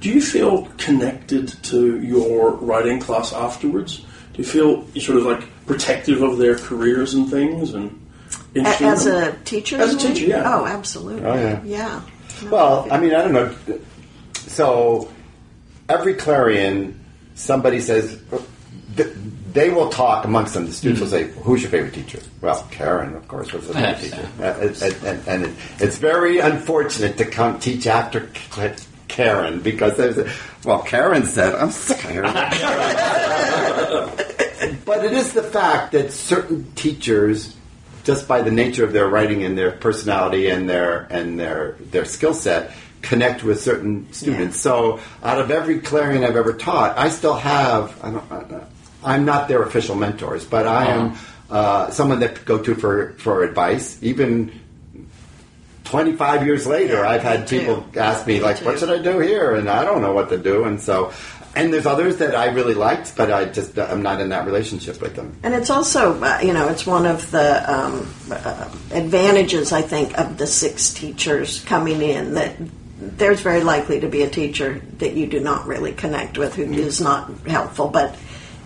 Do you feel connected to your writing class afterwards? Do you feel you're sort of like protective of their careers and things? And interested As them? a teacher? As a you teacher, yeah. Oh, absolutely. Oh, yeah. Yeah. No, Well, think- I mean, I don't know. So every Clarion, somebody says they will talk amongst them. The students will hmm. say, "Who's your favorite teacher?" Well, Karen, of course, was the favorite teacher. And, and, and it, it's very unfortunate to come teach after Karen because a, well, Karen said, "I'm sick of hearing that." But it is the fact that certain teachers just by the nature of their writing and their personality and their and their their skill set connect with certain students. Yeah. So out of every Clarion I've ever taught, I still have. I don't, I- I'm not their official mentors, but I am uh, someone that go to for for advice. Even 25 years later, Yeah, I've had me too. people ask Me like, "What should I do here?" And I don't know what to do. And so, and there's others that I really liked, but I just I'm not in that relationship with them. And it's also, uh, you know, it's one of the um, uh, advantages, I think, of the six teachers coming in that there's very likely to be a teacher that you do not really connect with who is not helpful, but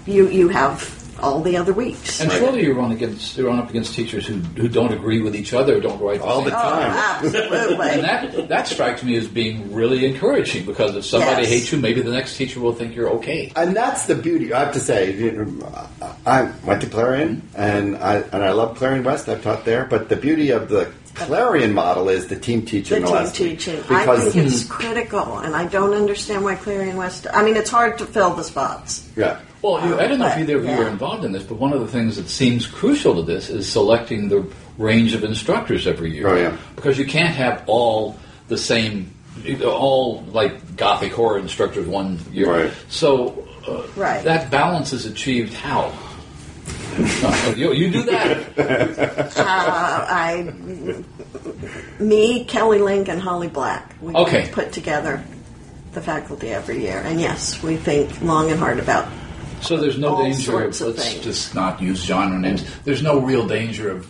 you you have all the other weeks. And surely you run against you run up against teachers who, who don't agree with each other, don't write the All same the oh, time. absolutely. And that that strikes me as being really encouraging because if somebody Yes. hates you, maybe the next teacher will think you're okay. and that's the beauty. I have to say, you know, I went to Clarion, and I and I love Clarion West. I've taught there, but the beauty of the Clarion model is the team teaching. the the team last week. teaching. I because think it's critical, and I don't understand why Clarion West. I mean, it's hard to fill the spots. yeah, Well, you, I don't know if either of you yeah. are involved in this, but one of the things that seems crucial to this is selecting the range of instructors every year. Oh, yeah. Because you can't have all the same, all like gothic horror instructors one year. Right. So uh, Right. that balance is achieved how? You, you do that. Uh, I, me, Kelly Link, and Holly Black. We Okay. put together the faculty every year, and yes, we think long and hard about. So there's no All danger of, sorts of let's things. just not use genre names. There's no real danger of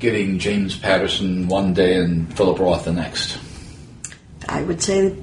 getting James Patterson one day and Philip Roth the next. I would say,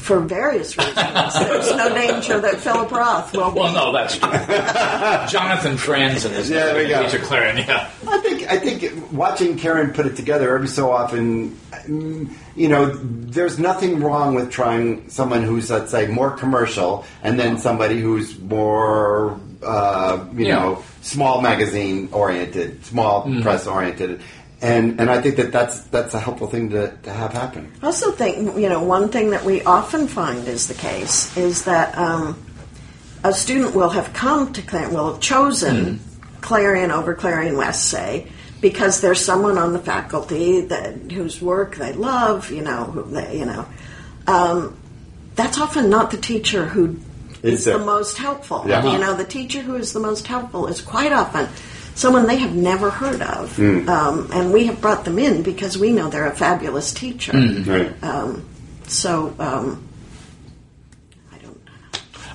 for various reasons, there's no danger that Philip Roth will. Well, no, that's true. Jonathan Franzen is Yeah, there we go. teacher Clarion, yeah. I think I think watching Karen put it together every so often, mm, you know, there's nothing wrong with trying someone who's let's say more commercial, and then somebody who's more, uh, you Yeah. know, small magazine oriented, small press oriented, and and I think that that's that's a helpful thing to, to have happen. I also think, you know, one thing that we often find is the case is that um, a student will have come to Clarion, will have chosen Clarion over Clarion West, say, because there's someone on the faculty that whose work they love, you know, who they, you know. Um, that's often not the teacher who Is is the most helpful. Yeah. You know, the teacher who is the most helpful is quite often someone they have never heard of, Hmm. um, and we have brought them in because we know they're a fabulous teacher. Right. Um, so um, I don't.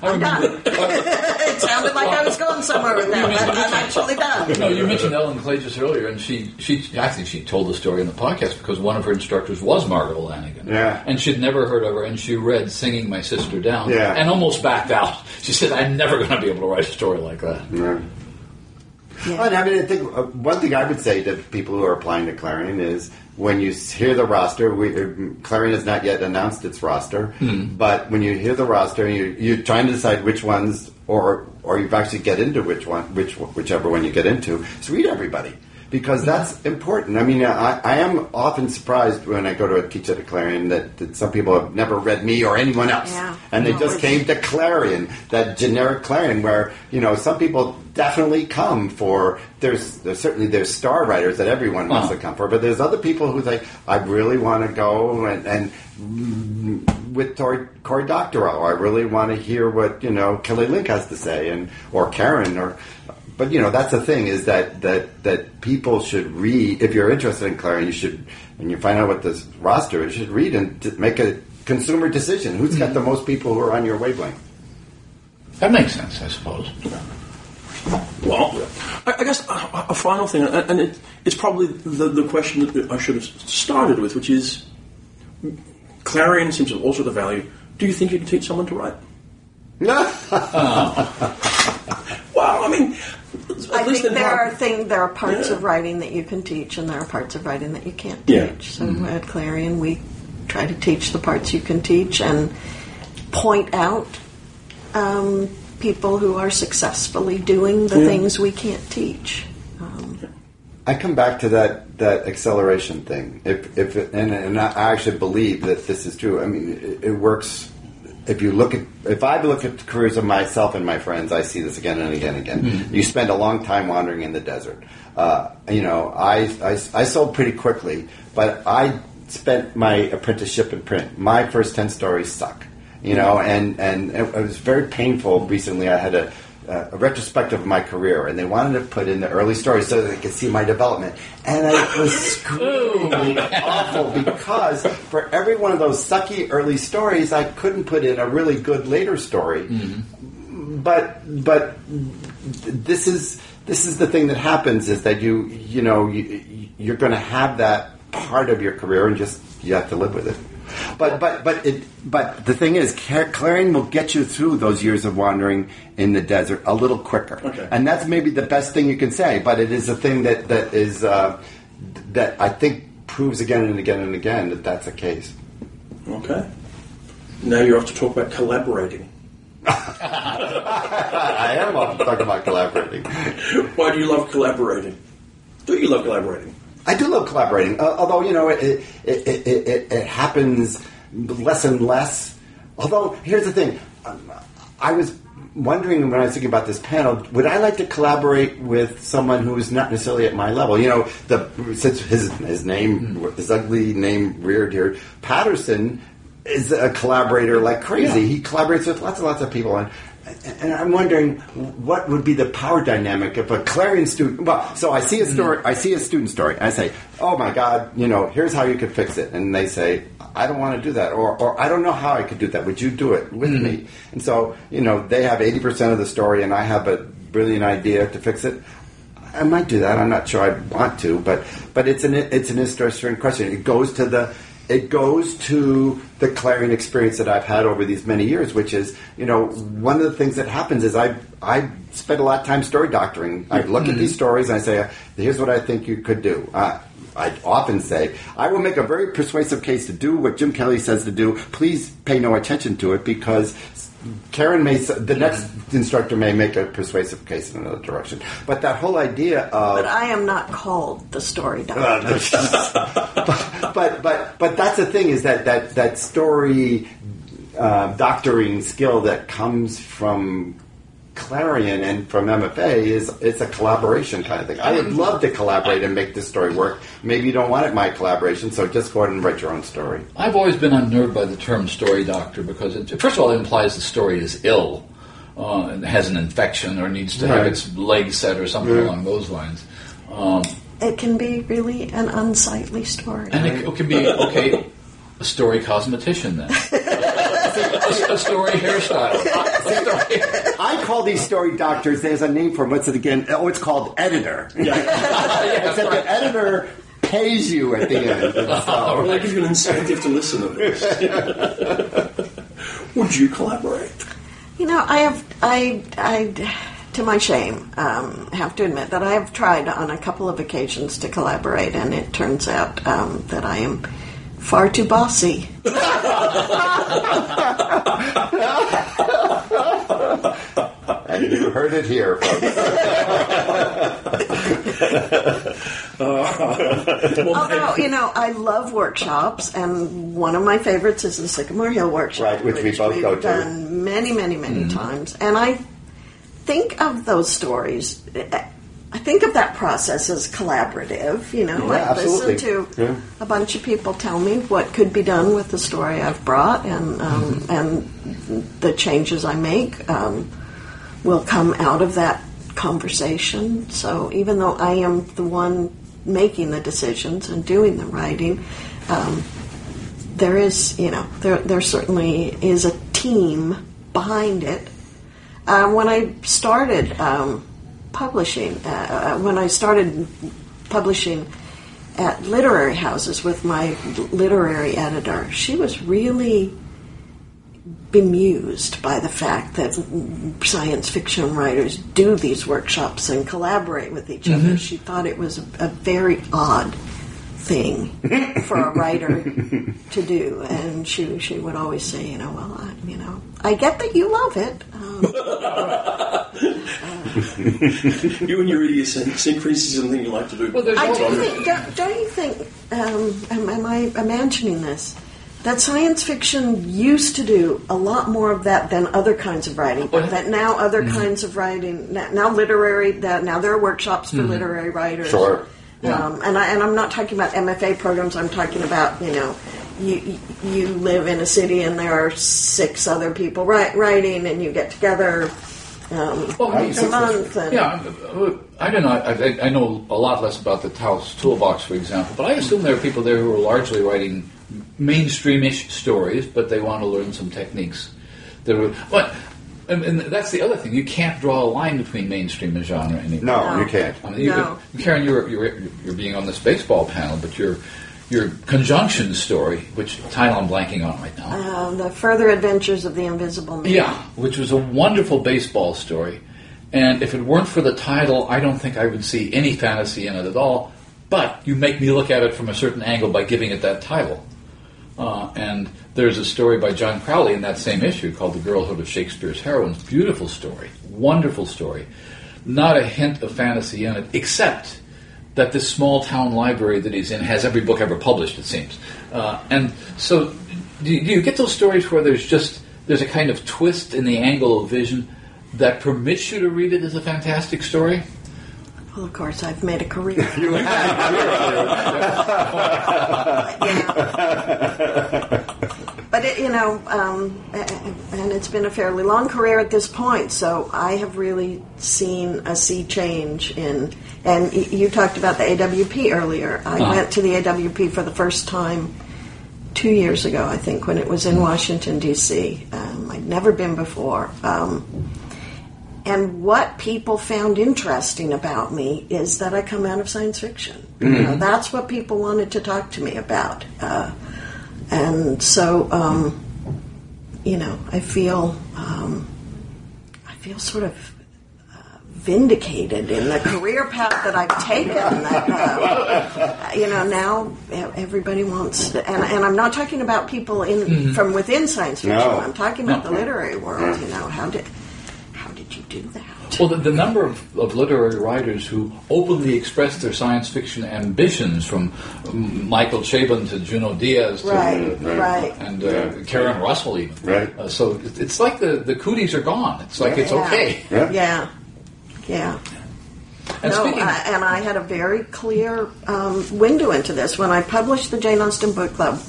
I I'm done. remember, it sounded like I was going somewhere with that, but I'm actually done. no, you mentioned Ellen Clay just earlier, and she, she, I think she told the story in the podcast because one of her instructors was Margo Lanagan. Yeah. And she'd never heard of her, and she read Singing My Sister Down Yeah. and almost backed out. She said, I'm never going to be able to write a story like that. Right. Yeah. And I mean, I think uh, one thing I would say to people who are applying to Clarion is when you hear the roster, we, uh, Clarion has not yet announced its roster, but when you hear the roster, you, you're trying to decide which ones, or or you actually get into which one, which whichever one you get into. So read everybody because that's important. I mean, I, I am often surprised when I go to a teach at a Clarion that, that some people have never read me or anyone else, Yeah. and they No, just came to Clarion, that generic Clarion, where you know some people definitely come for there's, there's certainly there's star writers that everyone wants Uh-huh. to come for, but there's other people who say I really want to go and, and with Tori, Cory Doctorow, I really want to hear what you know Kelly Link has to say, and or Karen or. But you know that's the thing is that that that people should read. If you're interested in Clarion, you should, and you find out what this roster is, you should read and make a consumer decision. Who's got the mm-hmm. most people who are on your wavelength? That makes sense, I suppose. Well, I, I guess a, a final thing, and and it, it's probably the, the question that I should have started with, which is Clarion seems to have all sorts of value. Do you think you can teach someone to write? No. Well, I mean, at I least think there are thing there are parts Yeah. of writing that you can teach, and there are parts of writing that you can't Yeah. teach. So at Clarion, we try to teach the parts you can teach and point out um, people who are successfully doing the Yeah. things we can't teach. Um, I come back to that that acceleration thing. If if and and I actually believe that this is true. I mean, it, it works. If you look at if I look at the careers of myself and my friends, I see this again and again and again. You spend a long time wandering in the desert. Uh, you know, I, I I sold pretty quickly, but I spent my apprenticeship in print. My first ten stories suck. You know, and and it, it was very painful. Recently, I had a uh, a retrospective of my career, and they wanted to put in the early stories so that they could see my development. And I was screaming awful because for every one of those sucky early stories, I couldn't put in a really good later story. But but this is this is the thing that happens is that you you know you, you're going to have that part of your career and just you have to live with it. But but but it but the thing is, Clarion will get you through those years of wandering in the desert a little quicker, Okay. and that's maybe the best thing you can say. But it is a thing that that is uh, that I think proves again and again and again that that's the case. Okay. Now you're off to talk about collaborating. I am off to talk about collaborating. Why do you love collaborating? Do you love collaborating? I do love collaborating, uh, although you know it it, it, it, it happens less and less. Although here's the thing, um, I was wondering when I was thinking about this panel, would I like to collaborate with someone who is not necessarily at my level? You know, the since his his name, his ugly name reared here, Patterson is a collaborator like crazy. Yeah. He collaborates with lots and lots of people, and and I'm wondering what would be the power dynamic if a Clarion student. Well, so I see a story, mm-hmm. I see a student story, I say, "Oh my God, you know, here's how you could fix it," and they say, "I don't want to do that," or "or I don't know how I could do that. Would you do it with me?" Mm-hmm. And so you know, they have eighty percent of the story, and I have a brilliant idea to fix it. I might do that. I'm not sure I want to, but but it's an it's an interesting question. It goes to the it goes to the Clarion experience that I've had over these many years, which is you know one of the things that happens is I I spend a lot of time story doctoring. I look at these stories and I say, here's what I think you could do. Uh, I often say, I will make a very persuasive case to do what Jim Kelly says to do. Please pay no attention to it because Karen may, the next instructor may make a persuasive case in another direction. But that whole idea of but I am not called the story doctor. but, but but but that's the thing is that that that story uh, doctoring skill that comes from Clarion and from MFA is it's a collaboration kind of thing. I would love to collaborate and make this story work. Maybe you don't want it my collaboration, so just go ahead and write your own story. I've always been unnerved by the term story doctor because, it, first of all, it implies the story is ill, uh, and has an infection or needs to have its leg set or something Yeah. along those lines. Um, it can be really an unsightly story. and it, it could be, okay, a story cosmetician then. a, a story hairstyle. A story- I call these story doctors. There's a name for them. What's it again? Oh, it's called editor. Yeah. Except the editor pays you at the end. And so- Or they give you an incentive to listen to this. Would you collaborate? You know, I have, I, I, to my shame, um, have to admit that I have tried on a couple of occasions to collaborate, and it turns out um, that I am far too bossy. and you heard it here, folks. Although, you know, I love workshops, and one of my favorites is the Sycamore Hill workshop, Right, which we both we've go to. done many, many, many times. And I, think of those stories. I think of that process as collaborative. You know, Yeah, I absolutely. listen to Yeah. a bunch of people tell me what could be done with the story I've brought, and um, and the changes I make um, will come out of that conversation. So even though I am the one making the decisions and doing the writing, um, there is, you know, there there certainly is a team behind it. Uh, when I started um, publishing, uh, uh, when I started publishing at literary houses with my literary editor, she was really bemused by the fact that science fiction writers do these workshops and collaborate with each other. She thought it was a, a very odd thing for a writer to do, and she she would always say, you know, well, I, you know, I get that you love it. Um, You and your idiosyncrasies and things you like to do. Well, there's I do also- think, don't, don't you think, um, am, am I imagining this? That science fiction used to do a lot more of that than other kinds of writing. Well, that now other Mm-hmm. kinds of writing, now, literary, that now there are workshops Mm-hmm. for literary writers. Sure. Um, and I and I'm not talking about MFA programs. I'm talking about you know, you you- live in a city and there are six other people write, writing, and you get together um, Well, I- once a month. And, Yeah, I don't know. I, I know a lot less about the Taos Toolbox, for example, but I assume there are people there who are largely writing mainstreamish stories, but they want to learn some techniques. That are, but and, and that's the other thing. You can't draw a line between mainstream and genre anymore. No, No. you can't. I mean, you No. could, Karen, you're, you're you're being on this baseball panel, but your your conjunction story, which title I'm blanking on right now. um, the further adventures of the Invisible Man. Yeah, which was a wonderful baseball story. And if it weren't for the title, I don't think I would see any fantasy in it at all. But you make me look at it from a certain angle by giving it that title. Uh, and there's a story by John Crowley in that same issue called The Girlhood of Shakespeare's Heroines. Beautiful story, wonderful story. Not a hint of fantasy in it, except that this small town library that he's in has every book ever published, it seems. Uh, and so, do you, do you get those stories where there's just there's a kind of twist in the angle of vision that permits you to read it as a fantastic story? Well, of course, I've made a career. yeah. But it, you know, um, and it's been a fairly long career at this point. So I have really seen a sea change in. And you talked about the AWP earlier. I Uh-huh. went to the AWP for the first time two years ago, I think, when it was in Washington D.C. Um, I'd never been before. Um, and what people found interesting about me is that I come out of science fiction. You know, that's what people wanted to talk to me about. Uh, and so, um, you know, I feel, um, I feel sort of uh, vindicated in the career path that I've taken. That, uh, you know, now everybody wants, and, and I'm not talking about people in from within science fiction. No. I'm talking about the literary world. You know, how did did you do that? Well, the, the number of, of literary writers who openly express their science fiction ambitions, from Michael Chabon to Junot Diaz to Right, right. right. and uh, Karen Russell even. Right. Uh, so it's like the, the cooties are gone. It's like it's okay. Yeah. Yeah, yeah. And no, speaking, I, and I had a very clear um, window into this when I published the Jane Austen Book Club.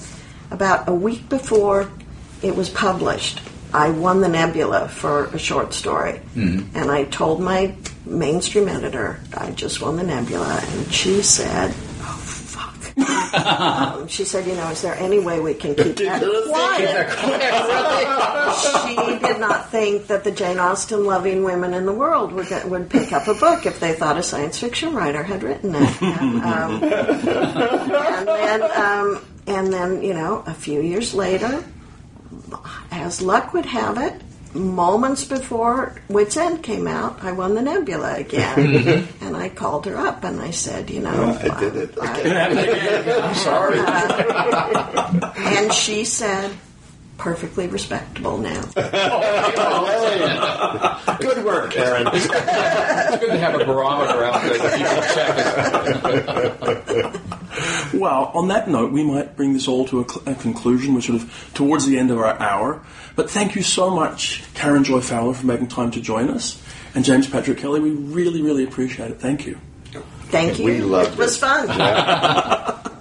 About a week before it was published, I won the Nebula for a short story, Mm-hmm. and I told my mainstream editor I just won the Nebula, and she said, "Oh fuck." um, she said, "You know, is there any way we can keep that quiet?" she did not think that the Jane Austen loving women in the world would get, would pick up a book if they thought a science fiction writer had written it. And, um, and then, um, and then, you know, a few years later, as luck would have it, moments before Wit's End came out, I won the Nebula again, mm-hmm. and I called her up and I said, you know, I did it. I- uh, I'm sorry. Uh, and she said, perfectly respectable now. Oh, good work, Karen. it's good to have a barometer out there that you can check. Well, on that note, we might bring this all to a, cl- a conclusion. We're sort of towards the end of our hour. But thank you so much, Karen Joy Fowler, for making time to join us. And James Patrick Kelly, we really, really appreciate it. Thank you. Thank you. We loved it. It was it. fun.